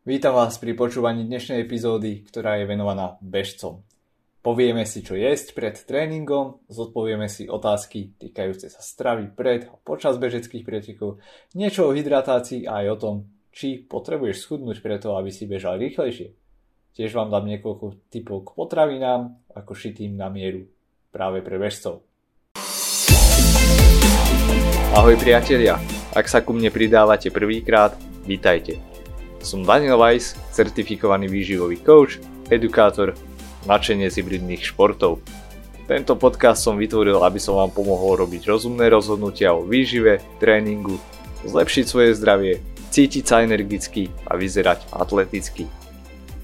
Vítam vás pri počúvaní dnešnej epizódy, ktorá je venovaná bežcom. Povieme si, čo jesť pred tréningom, zodpovieme si otázky týkajúce sa stravy pred a počas bežeckých pretekov, niečo o hydratácii a aj o tom, či potrebuješ schudnúť preto, aby si bežal rýchlejšie. Tiež vám dám niekoľko typov k potravinám, ako šitým na mieru práve pre bežcov. Ahoj priatelia, ak sa ku mne pridávate prvýkrát, vítajte. Som Daniel Weiss, certifikovaný výživový coach, edukátor, nadšenie z hybridných športov. Tento podcast som vytvoril, aby som vám pomohol robiť rozumné rozhodnutia o výžive, tréningu, zlepšiť svoje zdravie, cítiť sa energicky a vyzerať atleticky.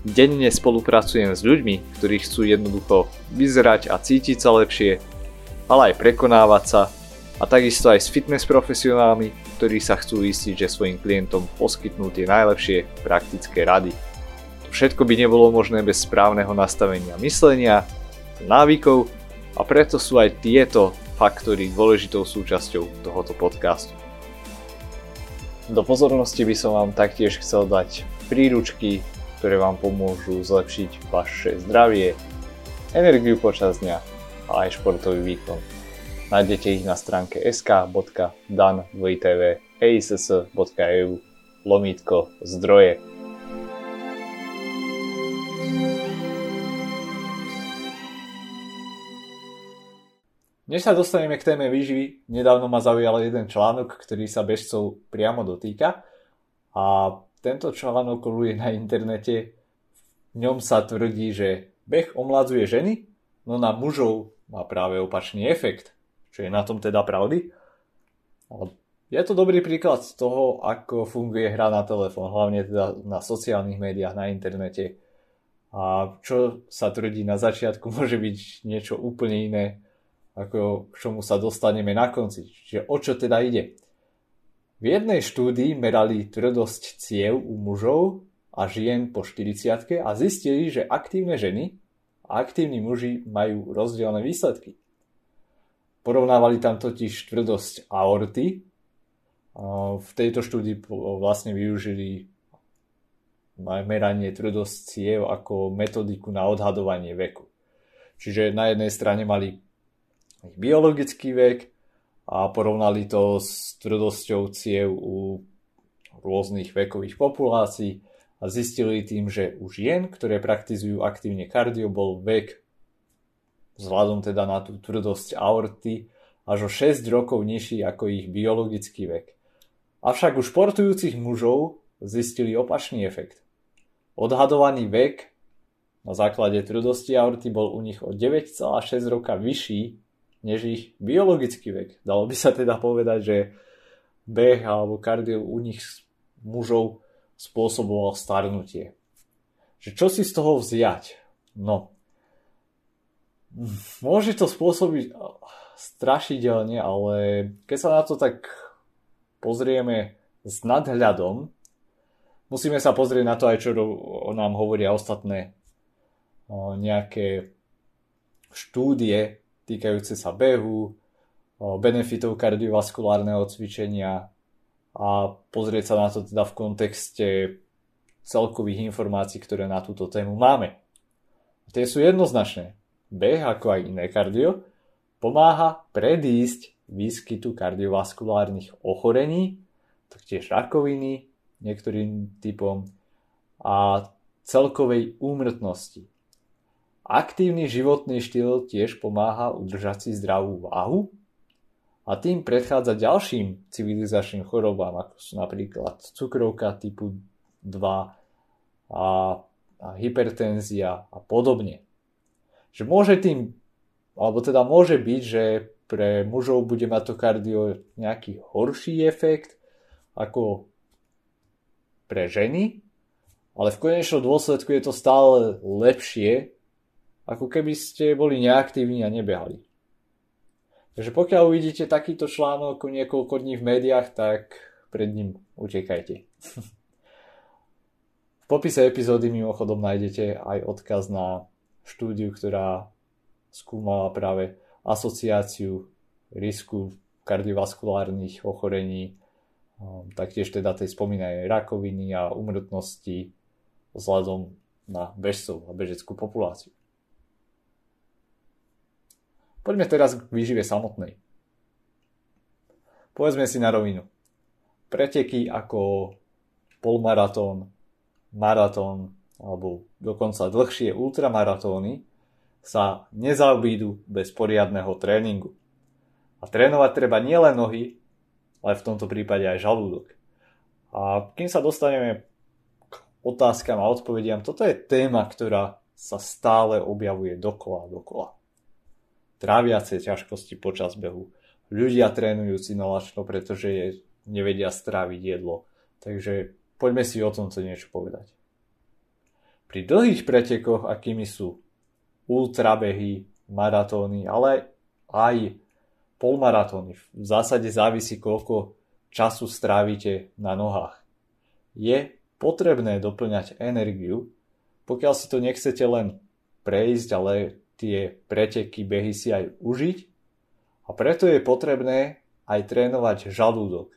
Denne spolupracujem s ľuďmi, ktorí chcú jednoducho vyzerať a cítiť sa lepšie, ale aj prekonávať sa a takisto aj s fitness profesionálmi, ktorí sa chcú istiť, že svojim klientom poskytnú tie najlepšie praktické rady. To všetko by nebolo možné bez správneho nastavenia myslenia, návykov a preto sú aj tieto faktory dôležitou súčasťou tohoto podcastu. Do pozornosti by som vám taktiež chcel dať príručky, ktoré vám pomôžu zlepšiť vaše zdravie, energiu počas dňa a aj športový výkon. Nájdete ich na stránke sk.dan.vtv.eiss.eu lomítko zdroje. Než sa dostaneme k téme výživy, nedávno ma zaujal jeden článok, ktorý sa bežcov priamo dotýka a tento článok koluje na internete. V ňom sa tvrdí, že beh omladzuje ženy, no na mužov má práve opačný efekt čo je na tom teda pravdy. Je to dobrý príklad z toho, ako funguje hra na telefón, hlavne teda na sociálnych médiách, na internete. A čo sa tvrdí na začiatku, môže byť niečo úplne iné, ako k čomu sa dostaneme na konci. Čiže o čo teda ide? V jednej štúdii merali tvrdosť ciev u mužov a žien po 40 a zistili, že aktívne ženy a aktívni muži majú rozdielne výsledky. Porovnávali tam totiž tvrdosť aorty. V tejto štúdii vlastne využili meranie tvrdosť ciev ako metodiku na odhadovanie veku. Čiže na jednej strane mali biologický vek a porovnali to s tvrdosťou ciev u rôznych vekových populácií a zistili tým, že u žien, ktoré praktizujú aktívne kardio, bol vek vzhľadom teda na tú tvrdosť aorty až o 6 rokov nižší ako ich biologický vek. Avšak u športujúcich mužov zistili opačný efekt. Odhadovaný vek na základe tvrdosti aorty bol u nich o 9,6 roka vyšší než ich biologický vek. Dalo by sa teda povedať, že beh alebo kardio u nich mužov spôsoboval starnutie. Že čo si z toho vziať? No, Môže to spôsobiť strašidelne, ale keď sa na to tak pozrieme s nadhľadom, musíme sa pozrieť na to aj, čo nám hovoria ostatné nejaké štúdie týkajúce sa behu, benefitov kardiovaskulárneho cvičenia a pozrieť sa na to teda v kontexte celkových informácií, ktoré na túto tému máme. Tie sú jednoznačné beh, ako aj iné kardio, pomáha predísť výskytu kardiovaskulárnych ochorení, taktiež rakoviny niektorým typom a celkovej úmrtnosti. Aktívny životný štýl tiež pomáha udržať si zdravú váhu a tým predchádza ďalším civilizačným chorobám, ako sú napríklad cukrovka typu 2 a, a hypertenzia a podobne že môže tým, alebo teda môže byť, že pre mužov bude mať to kardio nejaký horší efekt ako pre ženy, ale v konečnom dôsledku je to stále lepšie, ako keby ste boli neaktívni a nebehali. Takže pokiaľ uvidíte takýto článok niekoľko dní v médiách, tak pred ním utekajte. v popise epizódy mimochodom nájdete aj odkaz na štúdiu, ktorá skúmala práve asociáciu risku kardiovaskulárnych ochorení, um, taktiež teda tej spomínanej rakoviny a umrtnosti vzhľadom na bežcov a bežeckú populáciu. Poďme teraz k výžive samotnej. Povedzme si na rovinu. Preteky ako polmaratón, maratón alebo dokonca dlhšie ultramaratóny sa nezaobídu bez poriadneho tréningu. A trénovať treba nielen nohy, ale v tomto prípade aj žalúdok. A kým sa dostaneme k otázkam a odpovediam, toto je téma, ktorá sa stále objavuje dokola a dokola tráviace ťažkosti počas behu, ľudia trénujúci nalačno, pretože je, nevedia stráviť jedlo. Takže poďme si o tomto niečo povedať. Pri dlhých pretekoch, akými sú ultrabehy, maratóny, ale aj polmaratóny, v zásade závisí, koľko času strávite na nohách. Je potrebné doplňať energiu, pokiaľ si to nechcete len prejsť, ale tie preteky, behy si aj užiť a preto je potrebné aj trénovať žalúdok.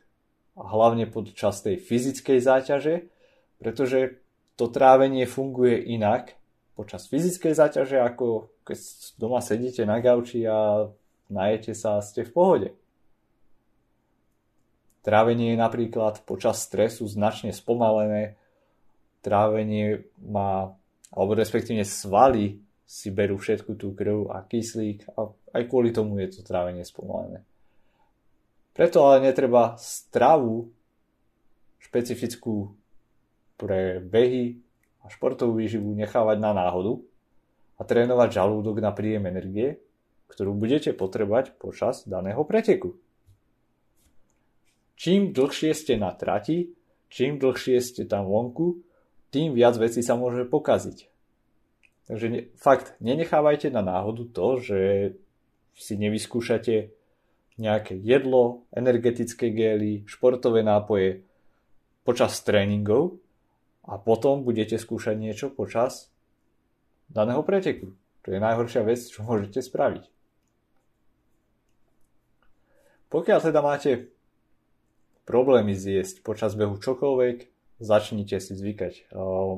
A hlavne počas tej fyzickej záťaže, pretože to trávenie funguje inak počas fyzickej záťaže, ako keď doma sedíte na gauči a najete sa a ste v pohode. Trávenie je napríklad počas stresu značne spomalené, trávenie má, alebo respektíve svaly si berú všetku tú krv a kyslík a aj kvôli tomu je to trávenie spomalené. Preto ale netreba stravu špecifickú pre behy a športovú výživu nechávať na náhodu a trénovať žalúdok na príjem energie, ktorú budete potrebať počas daného preteku. Čím dlhšie ste na trati, čím dlhšie ste tam vonku, tým viac vecí sa môže pokaziť. Takže ne, fakt, nenechávajte na náhodu to, že si nevyskúšate nejaké jedlo, energetické gély, športové nápoje počas tréningov a potom budete skúšať niečo počas daného preteku. To je najhoršia vec, čo môžete spraviť. Pokiaľ teda máte problémy zjesť počas behu čokoľvek, začnite si zvykať.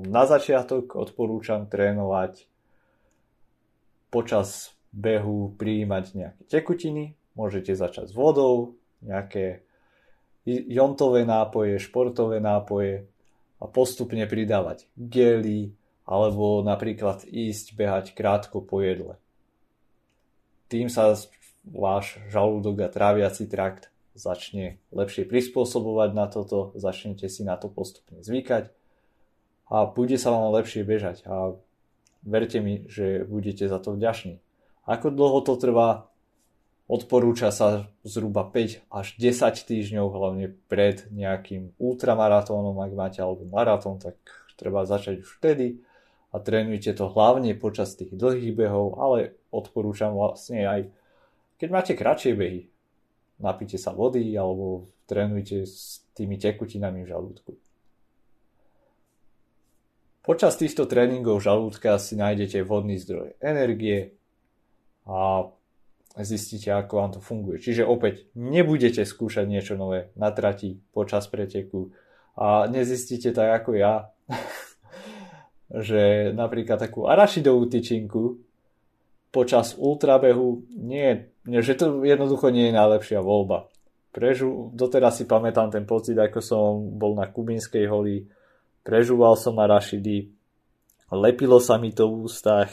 Na začiatok odporúčam trénovať počas behu prijímať nejaké tekutiny, môžete začať s vodou, nejaké jontové nápoje, športové nápoje a postupne pridávať gely alebo napríklad ísť behať krátko po jedle. Tým sa váš žalúdok a tráviaci trakt začne lepšie prispôsobovať na toto, začnete si na to postupne zvykať a bude sa vám lepšie bežať a verte mi, že budete za to vďační. Ako dlho to trvá? Odporúča sa zhruba 5 až 10 týždňov, hlavne pred nejakým ultramaratónom, ak máte, alebo maratón, tak treba začať už vtedy a trénujte to hlavne počas tých dlhých behov, ale odporúčam vlastne aj keď máte kratšie behy, napite sa vody alebo trénujte s tými tekutinami v žalúdku. Počas týchto tréningov žalúdka si nájdete vhodný zdroj energie a zistíte, ako vám to funguje. Čiže opäť nebudete skúšať niečo nové na trati počas preteku a nezistíte tak ako ja, že napríklad takú arašidovú tyčinku počas ultrabehu nie, že to jednoducho nie je najlepšia voľba. Prežu, doteraz si pamätám ten pocit, ako som bol na Kubinskej holi, prežúval som arašidy, lepilo sa mi to v ústach,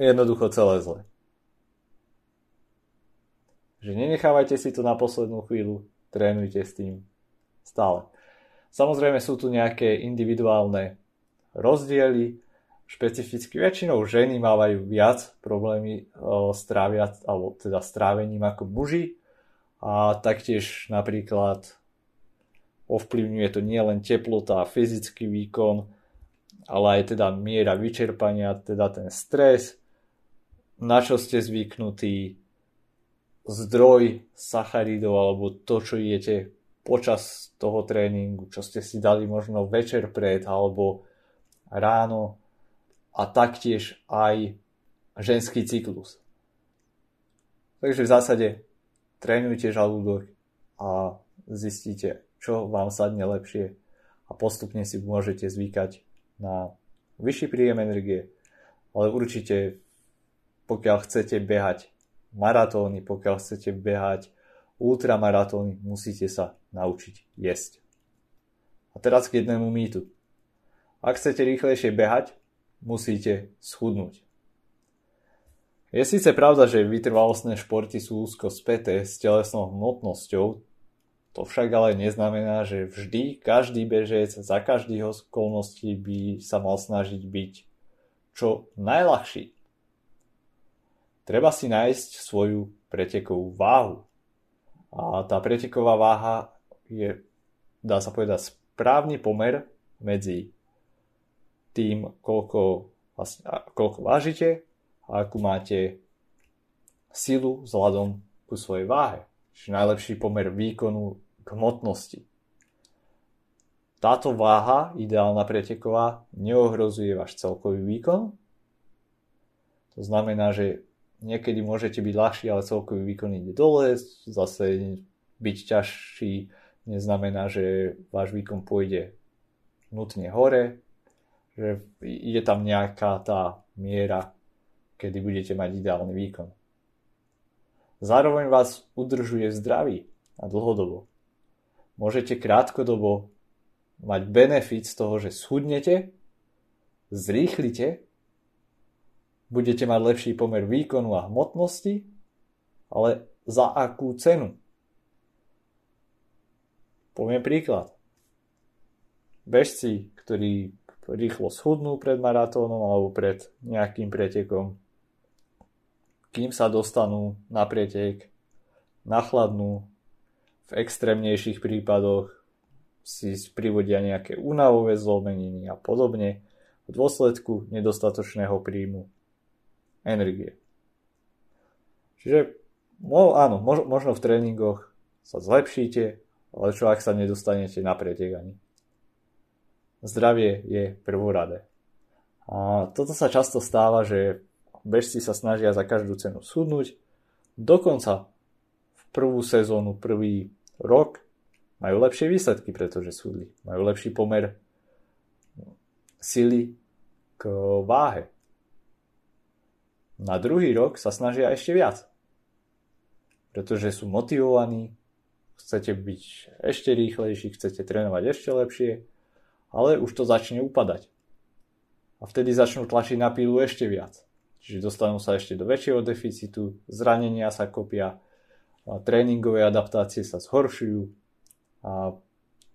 jednoducho celé zle. Že nenechávajte si to na poslednú chvíľu, trénujte s tým stále. Samozrejme sú tu nejaké individuálne rozdiely, špecificky väčšinou ženy mávajú viac problémy s trávia, alebo teda s ako muži. A taktiež napríklad ovplyvňuje to nielen teplota a fyzický výkon, ale aj teda miera vyčerpania, teda ten stres, na čo ste zvyknutí, zdroj sacharidov alebo to, čo jete počas toho tréningu, čo ste si dali možno večer pred alebo ráno a taktiež aj ženský cyklus. Takže v zásade trénujte žalúdok a zistíte, čo vám sadne lepšie a postupne si môžete zvykať na vyšší príjem energie, ale určite pokiaľ chcete behať maratóny, pokiaľ chcete behať ultramaratóny, musíte sa naučiť jesť. A teraz k jednému mýtu. Ak chcete rýchlejšie behať, musíte schudnúť. Je síce pravda, že vytrvalostné športy sú úzko späté s telesnou hmotnosťou, to však ale neznamená, že vždy každý bežec za každých okolností by sa mal snažiť byť čo najľahší. Treba si nájsť svoju pretekovú váhu. A tá preteková váha je, dá sa povedať, správny pomer medzi tým, koľko, vlastne, koľko vážite a akú máte silu vzhľadom ku svojej váhe. Čiže najlepší pomer výkonu k hmotnosti. Táto váha, ideálna preteková, neohrozuje váš celkový výkon. To znamená, že niekedy môžete byť ľahší, ale celkový výkon ide dole, zase byť ťažší neznamená, že váš výkon pôjde nutne hore, že je tam nejaká tá miera, kedy budete mať ideálny výkon. Zároveň vás udržuje zdraví a dlhodobo. Môžete krátkodobo mať benefit z toho, že schudnete, zrýchlite budete mať lepší pomer výkonu a hmotnosti, ale za akú cenu? Poviem príklad. Bežci, ktorí rýchlo schudnú pred maratónom alebo pred nejakým pretekom, kým sa dostanú na pretek, nachladnú, v extrémnejších prípadoch si privodia nejaké únavové zlomeniny a podobne v dôsledku nedostatočného príjmu energie. Čiže no, áno, možno v tréningoch sa zlepšíte, ale čo ak sa nedostanete na pretek ani. Zdravie je prvoradé. A toto sa často stáva, že bežci sa snažia za každú cenu schudnúť. Dokonca v prvú sezónu, prvý rok majú lepšie výsledky, pretože schudli. Majú lepší pomer sily k váhe na druhý rok sa snažia ešte viac. Pretože sú motivovaní, chcete byť ešte rýchlejší, chcete trénovať ešte lepšie, ale už to začne upadať. A vtedy začnú tlačiť na pílu ešte viac. Čiže dostanú sa ešte do väčšieho deficitu, zranenia sa kopia, tréningové adaptácie sa zhoršujú. A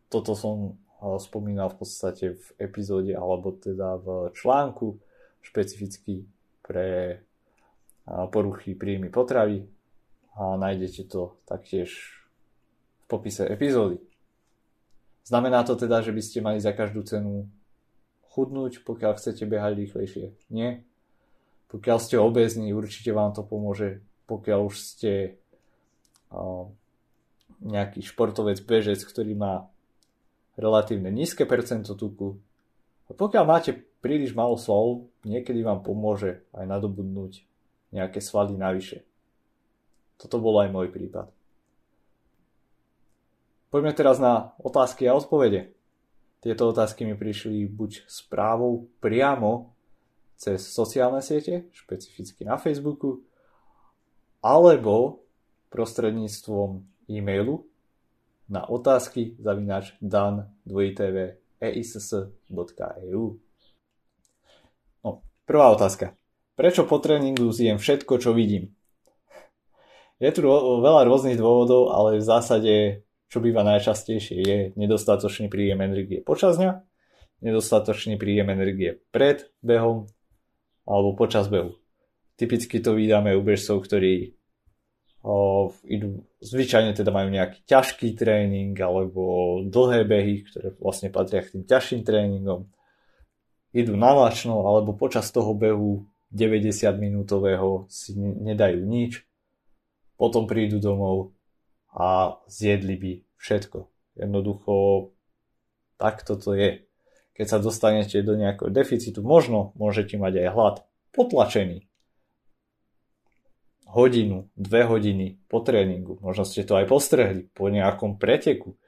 toto som spomínal v podstate v epizóde alebo teda v článku špecificky pre poruchy príjmy potravy a nájdete to taktiež v popise epizódy. Znamená to teda, že by ste mali za každú cenu chudnúť, pokiaľ chcete behať rýchlejšie? Nie. Pokiaľ ste obezní, určite vám to pomôže. Pokiaľ už ste nejaký športovec, bežec, ktorý má relatívne nízke percento tuku. A pokiaľ máte príliš málo svalov, niekedy vám pomôže aj nadobudnúť nejaké svaly navyše. Toto bol aj môj prípad. Poďme teraz na otázky a odpovede. Tieto otázky mi prišli buď správou priamo cez sociálne siete, špecificky na Facebooku, alebo prostredníctvom e-mailu na otázky zavinač dan eiss.eu. No, prvá otázka. Prečo po tréningu zjem všetko, čo vidím? Je tu veľa rôznych dôvodov, ale v zásade, čo býva najčastejšie, je nedostatočný príjem energie počas dňa, nedostatočný príjem energie pred behom alebo počas behu. Typicky to vydáme u bežcov, ktorí o, idú, zvyčajne teda majú nejaký ťažký tréning alebo dlhé behy, ktoré vlastne patria k tým ťažším tréningom. Idú nalačno alebo počas toho behu 90 minútového si nedajú nič, potom prídu domov a zjedli by všetko. Jednoducho takto to je. Keď sa dostanete do nejakého deficitu, možno môžete mať aj hlad potlačený. Hodinu, dve hodiny po tréningu, možno ste to aj postrehli po nejakom preteku.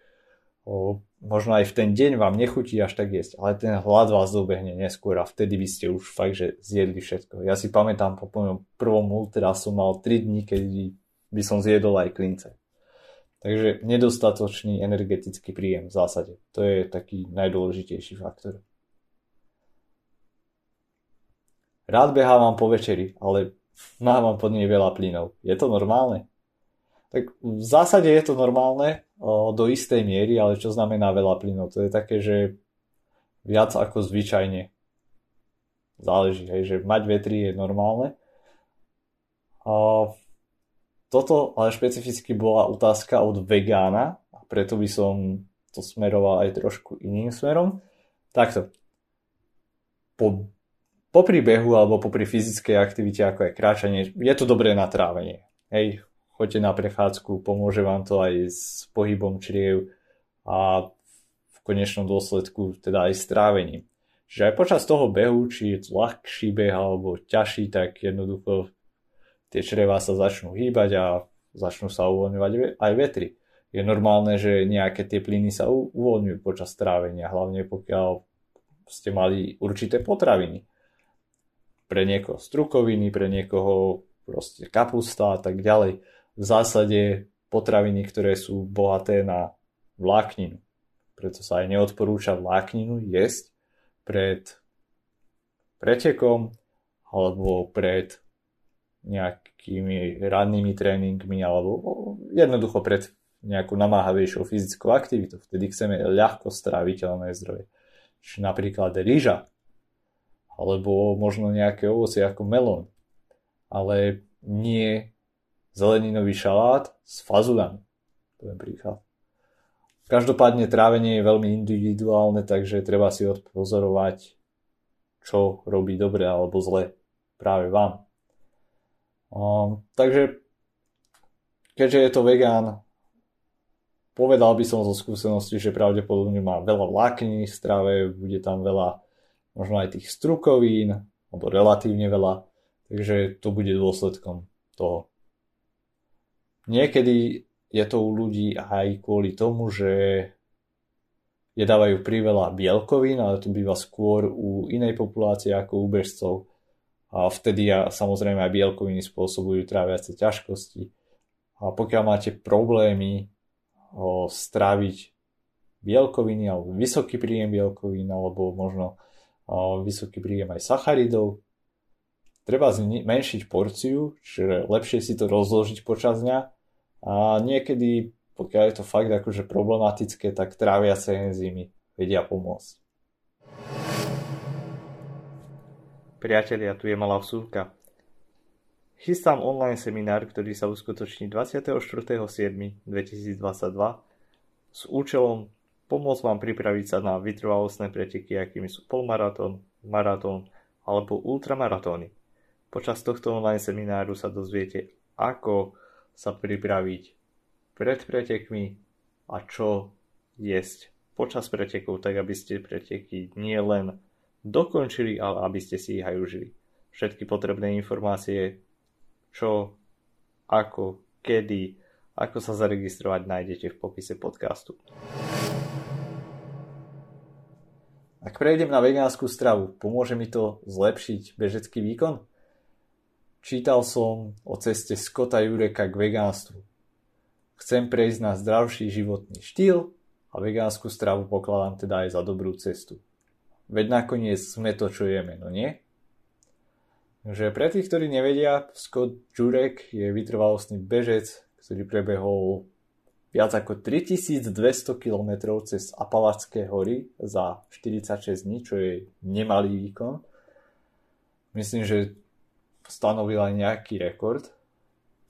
Možno aj v ten deň vám nechutí až tak jesť, ale ten hlad vás dobehne neskôr a vtedy by ste už fakt, že zjedli všetko. Ja si pamätám, po prvom ultra som mal 3 dní, keď by som zjedol aj klince. Takže nedostatočný energetický príjem v zásade. To je taký najdôležitejší faktor. Rád behávam po večeri, ale mávam pod nej veľa plynov. Je to normálne? Tak v zásade je to normálne do istej miery, ale čo znamená veľa plynov? To je také, že viac ako zvyčajne. Záleží, hej, že mať vetri je normálne. O, toto ale špecificky bola otázka od vegána a preto by som to smeroval aj trošku iným smerom. Takto. Po, po príbehu alebo popri fyzickej aktivite ako je kráčanie, je to dobré na trávenie. Hej, choďte na prechádzku, pomôže vám to aj s pohybom čriev a v konečnom dôsledku teda aj s trávením. Čiže aj počas toho behu, či je ľahší beh alebo ťažší, tak jednoducho tie čreva sa začnú hýbať a začnú sa uvoľňovať aj vetry. Je normálne, že nejaké tie plyny sa uvoľňujú počas trávenia, hlavne pokiaľ ste mali určité potraviny. Pre niekoho strukoviny, pre niekoho proste kapusta a tak ďalej. V zásade potraviny, ktoré sú bohaté na vlákninu. Preto sa aj neodporúča vlákninu jesť pred pretekom alebo pred nejakými rannými tréningmi alebo jednoducho pred nejakú namáhavejšou fyzickou aktivitou. Vtedy chceme ľahko stráviteľné zdroje. Čiže napríklad rýža alebo možno nejaké ovocie ako melón. Ale nie zeleninový šalát s fazulami. Poviem príklad. Každopádne trávenie je veľmi individuálne, takže treba si odpozorovať, čo robí dobre alebo zle práve vám. Um, takže keďže je to vegán, povedal by som zo skúsenosti, že pravdepodobne má veľa vlákní v strave, bude tam veľa možno aj tých strukovín, alebo relatívne veľa, takže to bude dôsledkom toho. Niekedy je to u ľudí aj kvôli tomu, že jedávajú priveľa bielkovín, ale to býva skôr u inej populácie ako u bežcov a vtedy ja, samozrejme aj bielkoviny spôsobujú tráviace ťažkosti. A pokiaľ máte problémy o, stráviť bielkoviny alebo vysoký príjem bielkovín alebo možno o, vysoký príjem aj sacharidov, treba zmenšiť porciu, čiže lepšie si to rozložiť počas dňa a niekedy, pokiaľ je to fakt akože problematické, tak tráviace enzymy vedia pomôcť. Priatelia, tu je malá vsúka. Chystám online seminár, ktorý sa uskutoční 24.7.2022 s účelom pomôcť vám pripraviť sa na vytrvalostné preteky, akými sú polmaratón, maratón alebo ultramaratóny. Počas tohto online semináru sa dozviete, ako sa pripraviť pred pretekmi a čo jesť počas pretekov, tak aby ste preteky nie len dokončili, ale aby ste si ich aj užili. Všetky potrebné informácie, čo, ako, kedy, ako sa zaregistrovať, nájdete v popise podcastu. Ak prejdem na vegánsku stravu, pomôže mi to zlepšiť bežecký výkon? Čítal som o ceste Scotta Jureka k vegánstvu. Chcem prejsť na zdravší životný štýl a vegánsku stravu pokladám teda aj za dobrú cestu. Veď nakoniec sme to, čo jeme, no nie? Že pre tých, ktorí nevedia, Scott Jurek je vytrvalostný bežec, ktorý prebehol viac ako 3200 km cez Apalačské hory za 46 dní, čo je nemalý výkon. Myslím, že stanovil aj nejaký rekord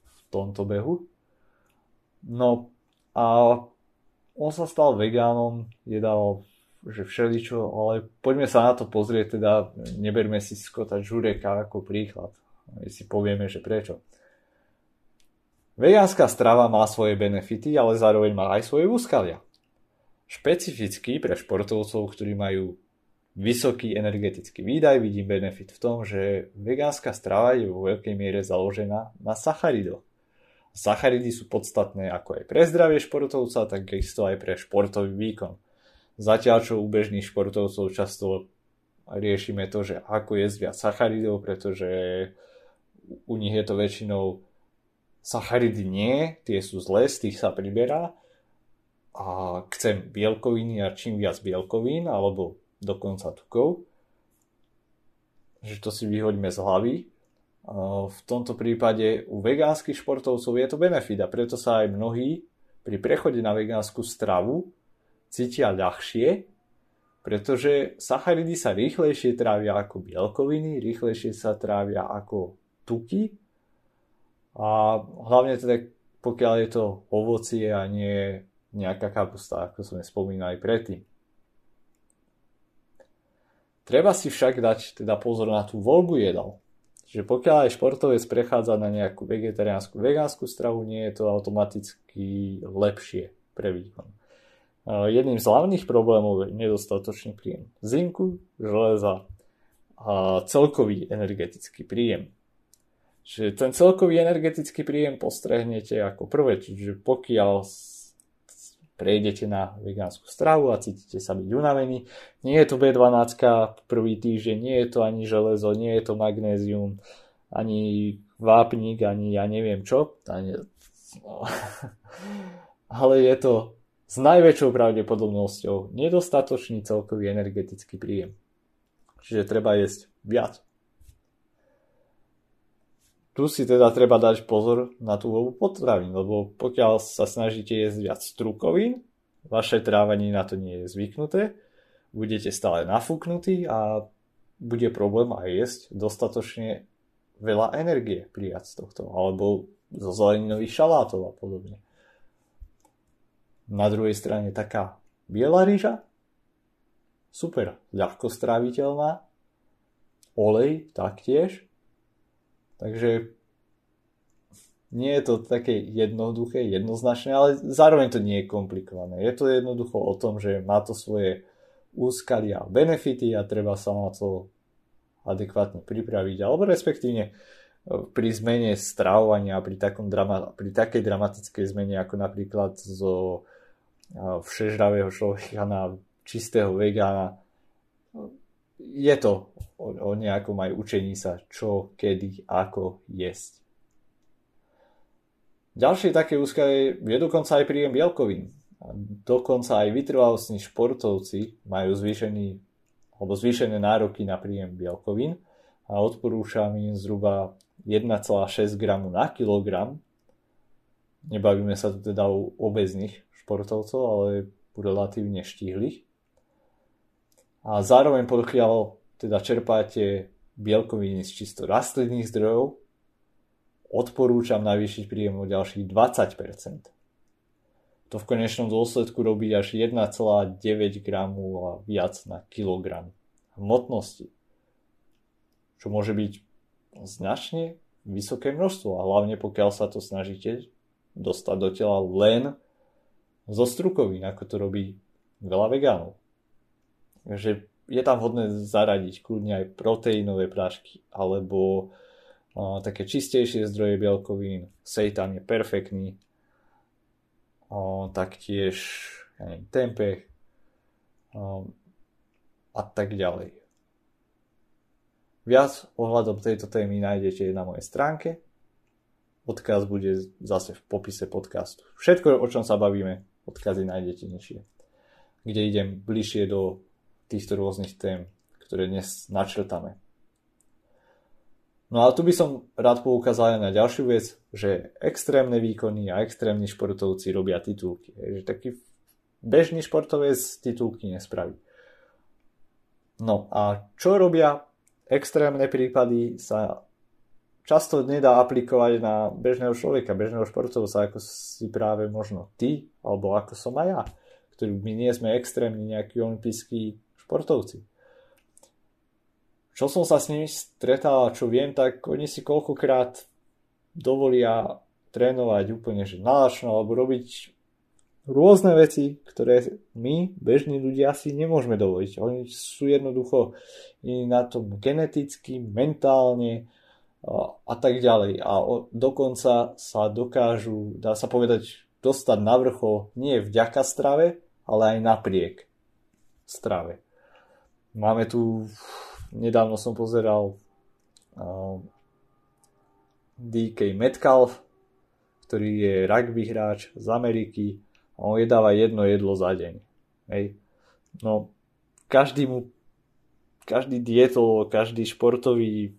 v tomto behu. No a on sa stal vegánom, jedal že všeličo, ale poďme sa na to pozrieť, teda neberme si Skota Žureka ako príklad. My si povieme, že prečo. Vegánska strava má svoje benefity, ale zároveň má aj svoje úskalia. Špecificky pre športovcov, ktorí majú vysoký energetický výdaj, vidím benefit v tom, že vegánska strava je vo veľkej miere založená na sacharidoch. Sacharidy sú podstatné ako aj pre zdravie športovca, tak isto aj pre športový výkon. Zatiaľ, čo u bežných športovcov často riešime to, že ako jesť viac sacharidov, pretože u nich je to väčšinou sacharidy nie, tie sú zlé, z tých sa priberá a chcem bielkoviny a čím viac bielkovín alebo dokonca tukov že to si vyhoďme z hlavy. V tomto prípade u vegánskych športovcov je to benefit a preto sa aj mnohí pri prechode na vegánsku stravu cítia ľahšie, pretože sacharidy sa rýchlejšie trávia ako bielkoviny, rýchlejšie sa trávia ako tuky a hlavne teda pokiaľ je to ovocie a nie nejaká kapusta, ako sme spomínali predtým. Treba si však dať teda pozor na tú voľbu jedal. Čiže pokiaľ aj športovec prechádza na nejakú vegetariánsku, vegánsku stravu, nie je to automaticky lepšie pre výkon. Jedným z hlavných problémov je nedostatočný príjem zinku, železa a celkový energetický príjem. Čiže ten celkový energetický príjem postrehnete ako prvé, čiže pokiaľ prejdete na vegánsku stravu a cítite sa byť unavení. Nie je to B12 prvý týždeň, nie je to ani železo, nie je to magnézium, ani vápnik, ani ja neviem čo. Ani... Ale je to s najväčšou pravdepodobnosťou nedostatočný celkový energetický príjem. Čiže treba jesť viac tu si teda treba dať pozor na tú voľbu potravín, lebo pokiaľ sa snažíte jesť viac strukovín, vaše trávanie na to nie je zvyknuté, budete stále nafúknutí a bude problém aj jesť dostatočne veľa energie prijať z tohto, alebo zo zeleninových šalátov a podobne. Na druhej strane taká biela rýža, super, ľahko stráviteľná, olej taktiež, Takže nie je to také jednoduché, jednoznačné, ale zároveň to nie je komplikované. Je to jednoducho o tom, že má to svoje úskalia a benefity a treba sa na to adekvátne pripraviť, alebo respektívne e, pri zmene stravovania, pri, takom drama, pri takej dramatickej zmene, ako napríklad zo e, všežravého človeka na čistého vegána, je to o, o nejakom aj učení sa, čo, kedy, ako jesť. Ďalšie také úskalie je dokonca aj príjem bielkovín. Dokonca aj vytrvalostní športovci majú zvýšený, alebo zvýšené nároky na príjem bielkovín a odporúčam im zhruba 1,6 g na kilogram. Nebavíme sa tu teda o obezných športovcov, ale relatívne štíhlych. A zároveň pokiaľ teda čerpáte bielkoviny z čisto rastlinných zdrojov, odporúčam navýšiť príjem o ďalších 20%. To v konečnom dôsledku robí až 1,9 gramu a viac na kilogram hmotnosti. Čo môže byť značne vysoké množstvo a hlavne pokiaľ sa to snažíte dostať do tela len zo strukovín, ako to robí veľa vegánov. Takže je tam vhodné zaradiť kľudne aj proteínové prášky alebo uh, také čistejšie zdroje bielkovín. Seitan je perfektný. Uh, taktiež ja neviem, tempeh uh, a tak ďalej. Viac ohľadom tejto témy nájdete na mojej stránke. Odkaz bude zase v popise podcastu. Všetko, o čom sa bavíme, odkazy nájdete nižšie. Kde idem bližšie do týchto rôznych tém, ktoré dnes načrtame. No a tu by som rád poukázal aj na ďalšiu vec, že extrémne výkony a extrémni športovci robia titulky. Že taký bežný športovec titulky nespraví. No a čo robia extrémne prípady sa často nedá aplikovať na bežného človeka, bežného športovca, ako si práve možno ty, alebo ako som aj ja, ktorí my nie sme extrémni nejaký olimpijský športovci. Čo som sa s nimi stretal a čo viem, tak oni si koľkokrát dovolia trénovať úplne že nálačno alebo robiť rôzne veci, ktoré my, bežní ľudia, si nemôžeme dovoliť. Oni sú jednoducho na tom geneticky, mentálne a, tak ďalej. A dokonca sa dokážu, dá sa povedať, dostať na vrchol nie vďaka strave, ale aj napriek strave. Máme tu, nedávno som pozeral uh, DK Metcalf, ktorý je rugby hráč z Ameriky a on jedáva jedno jedlo za deň. Hej. No, každý mu, každý dietolog, každý športový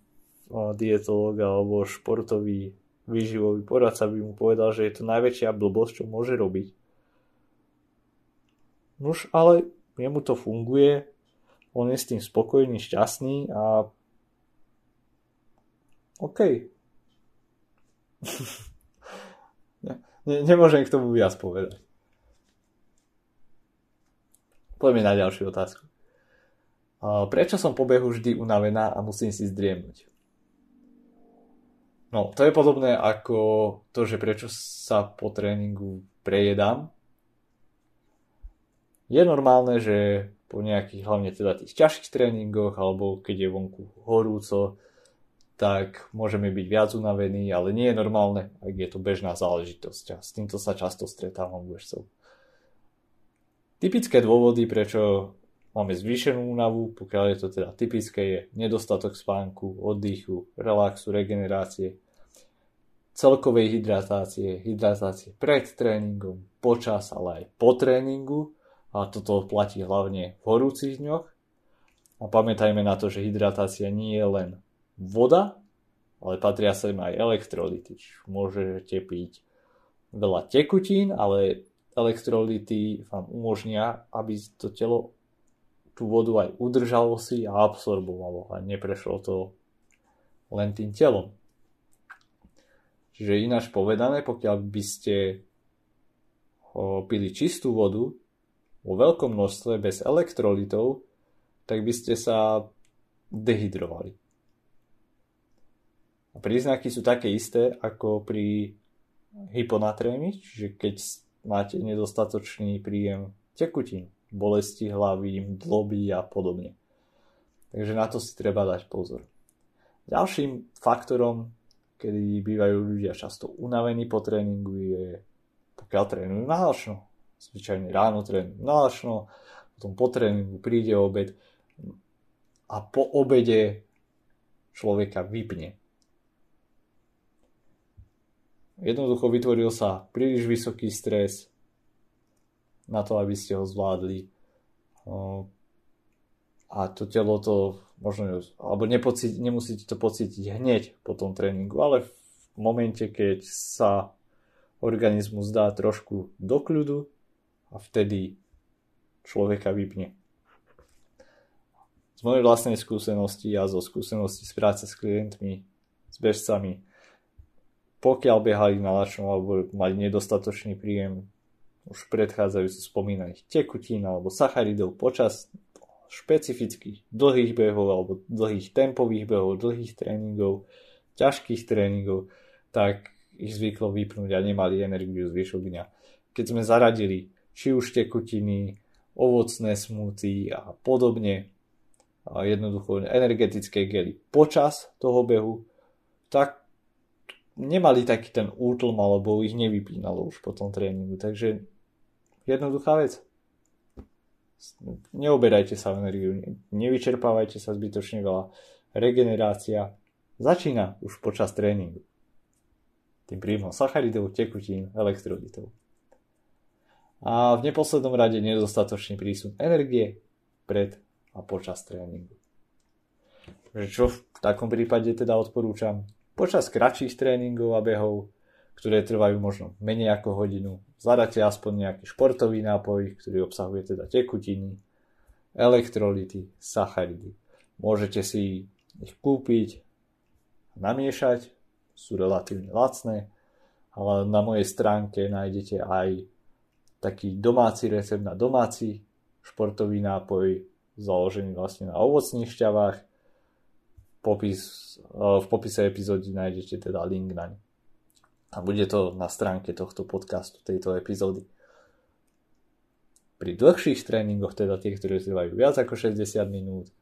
dietolog alebo športový výživový poradca by mu povedal, že je to najväčšia blbosť, čo môže robiť. Nož, ale jemu to funguje, on je s tým spokojný, šťastný a OK. ne, nemôžem k tomu viac povedať. Poďme na ďalšiu otázku. Prečo som po behu vždy unavená a musím si zdriemnúť? No, to je podobné ako to, že prečo sa po tréningu prejedám. Je normálne, že po nejakých, hlavne teda tých ťažkých tréningoch, alebo keď je vonku horúco, tak môžeme byť viac unavení, ale nie je normálne, ak je to bežná záležitosť. A s týmto sa často stretávam u bežcov. Typické dôvody, prečo máme zvýšenú únavu, pokiaľ je to teda typické, je nedostatok spánku, oddychu, relaxu, regenerácie, celkovej hydratácie, hydratácie pred tréningom, počas, ale aj po tréningu, a toto platí hlavne v horúcich dňoch. A pamätajme na to, že hydratácia nie je len voda, ale patria sa im aj elektrolyty. Môžete piť veľa tekutín, ale elektrolyty vám umožnia, aby to telo tú vodu aj udržalo si a absorbovalo a neprešlo to len tým telom. Čiže ináč povedané, pokiaľ by ste pili čistú vodu, vo veľkom množstve bez elektrolitov, tak by ste sa dehydrovali. A príznaky sú také isté ako pri hyponatrémii, čiže keď máte nedostatočný príjem tekutín, bolesti hlavy, dloby a podobne. Takže na to si treba dať pozor. Ďalším faktorom, kedy bývajú ľudia často unavení po tréningu, je pokiaľ trénujú náročno zvyčajne ráno tréning náročno, potom po tréningu príde obed a po obede človeka vypne. Jednoducho vytvoril sa príliš vysoký stres na to, aby ste ho zvládli. A to telo to možno, alebo nepocíti, nemusíte to pocítiť hneď po tom tréningu, ale v momente, keď sa organizmus dá trošku do kľudu, a vtedy človeka vypne. Z mojej vlastnej skúsenosti a zo skúsenosti z práce s klientmi, s bežcami, pokiaľ behali na lačnom alebo mali nedostatočný príjem už predchádzajúci spomínaných tekutín alebo sacharidov počas špecifických dlhých behov alebo dlhých tempových behov, dlhých tréningov, ťažkých tréningov, tak ich zvyklo vypnúť a nemali energiu zvyšok dňa. Keď sme zaradili či už tekutiny, ovocné smuty a podobne, jednoducho energetické gely počas toho behu, tak nemali taký ten útlm alebo ich nevypínalo už po tom tréningu. Takže jednoduchá vec. Neoberajte sa energiu, nevyčerpávajte sa zbytočne veľa. Regenerácia začína už počas tréningu. Tým príjmom sacharidov, tekutín, elektrolytov a v neposlednom rade nedostatočný prísun energie pred a počas tréningu. Čo v takom prípade teda odporúčam? Počas kratších tréningov a behov, ktoré trvajú možno menej ako hodinu, zadáte aspoň nejaký športový nápoj, ktorý obsahuje teda tekutiny, elektrolyty, sacharidy. Môžete si ich kúpiť, namiešať, sú relatívne lacné, ale na mojej stránke nájdete aj taký domáci recept na domáci športový nápoj založený vlastne na ovocných šťavách. Popis, e, v popise epizódy nájdete teda link naň. A bude to na stránke tohto podcastu, tejto epizódy. Pri dlhších tréningoch, teda tie, ktoré trvajú viac ako 60 minút, e,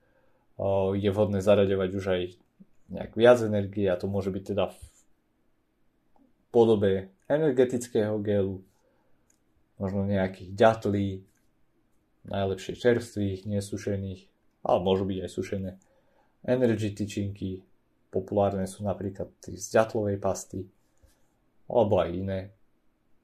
je vhodné zaraďovať už aj nejak viac energie a to môže byť teda v podobe energetického gelu, možno nejakých ďatlí, najlepšie čerstvých, nesušených, ale môžu byť aj sušené. Energy tyčinky, populárne sú napríklad z ďatlovej pasty, alebo aj iné.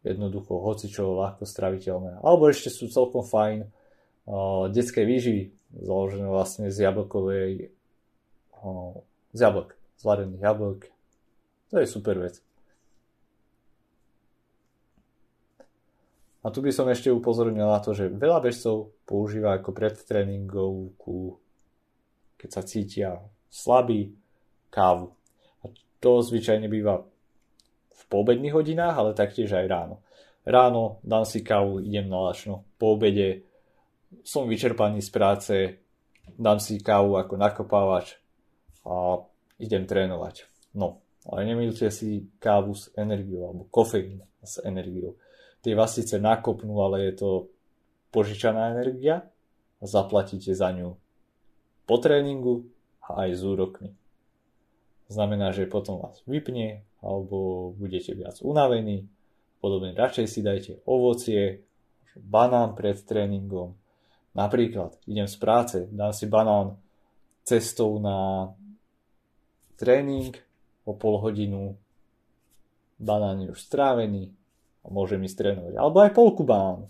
Jednoducho hocičo ľahko straviteľné. Alebo ešte sú celkom fajn uh, detské výživy, založené vlastne z jablkovej uh, z jablok, z varených jablok. To je super vec. A tu by som ešte upozornil na to, že veľa bežcov používa ako predtréningovku, keď sa cítia slabý, kávu. A to zvyčajne býva v poobedných hodinách, ale taktiež aj ráno. Ráno dám si kávu, idem na lačno. Po obede som vyčerpaný z práce, dám si kávu ako nakopávač a idem trénovať. No, ale nemýlte si kávu s energiou alebo kofeín s energiou tie vás síce nakopnú, ale je to požičaná energia a zaplatíte za ňu po tréningu a aj s úrokmi. Znamená, že potom vás vypne alebo budete viac unavení. Podobne radšej si dajte ovocie, banán pred tréningom. Napríklad idem z práce, dám si banán cestou na tréning o pol hodinu, banán je už strávený, a môžem ísť trénovať. Alebo aj polku banánu.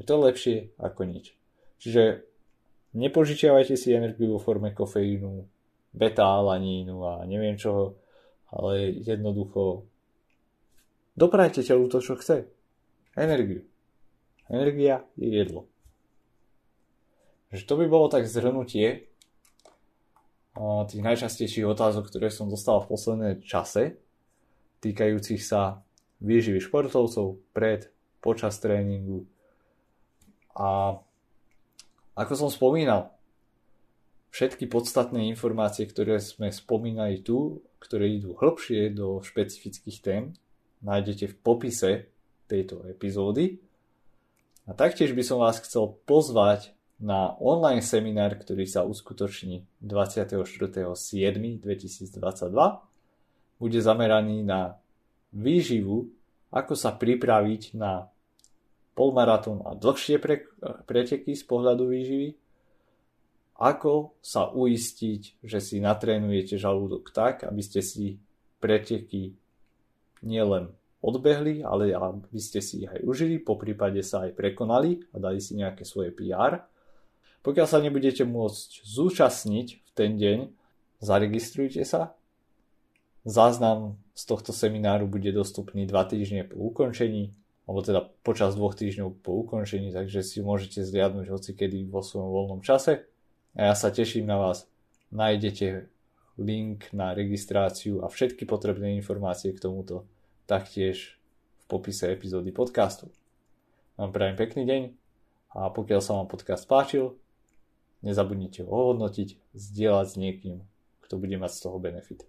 Je to lepšie ako nič. Čiže nepožičiavajte si energiu vo forme kofeínu, beta-alanínu a neviem čoho, ale jednoducho doprajte telu to, čo chce. Energiu. Energia je jedlo. Že to by bolo tak zhrnutie tých najčastejších otázok, ktoré som dostal v poslednej čase, týkajúcich sa výživy športovcov pred, počas tréningu. A ako som spomínal, všetky podstatné informácie, ktoré sme spomínali tu, ktoré idú hĺbšie do špecifických tém, nájdete v popise tejto epizódy. A taktiež by som vás chcel pozvať na online seminár, ktorý sa uskutoční 24.7.2022. Bude zameraný na výživu, ako sa pripraviť na polmaratón a dlhšie pre, preteky z pohľadu výživy, ako sa uistiť, že si natrénujete žalúdok tak, aby ste si preteky nielen odbehli, ale aby ste si ich aj užili, po prípade sa aj prekonali a dali si nejaké svoje PR. Pokiaľ sa nebudete môcť zúčastniť v ten deň, zaregistrujte sa Záznam z tohto semináru bude dostupný 2 týždne po ukončení, alebo teda počas dvoch týždňov po ukončení, takže si môžete zliadnúť hoci kedy vo svojom voľnom čase. A ja sa teším na vás. Nájdete link na registráciu a všetky potrebné informácie k tomuto taktiež v popise epizódy podcastu. Vám prajem pekný deň a pokiaľ sa vám podcast páčil, nezabudnite ho ohodnotiť, zdieľať s niekým, kto bude mať z toho benefit.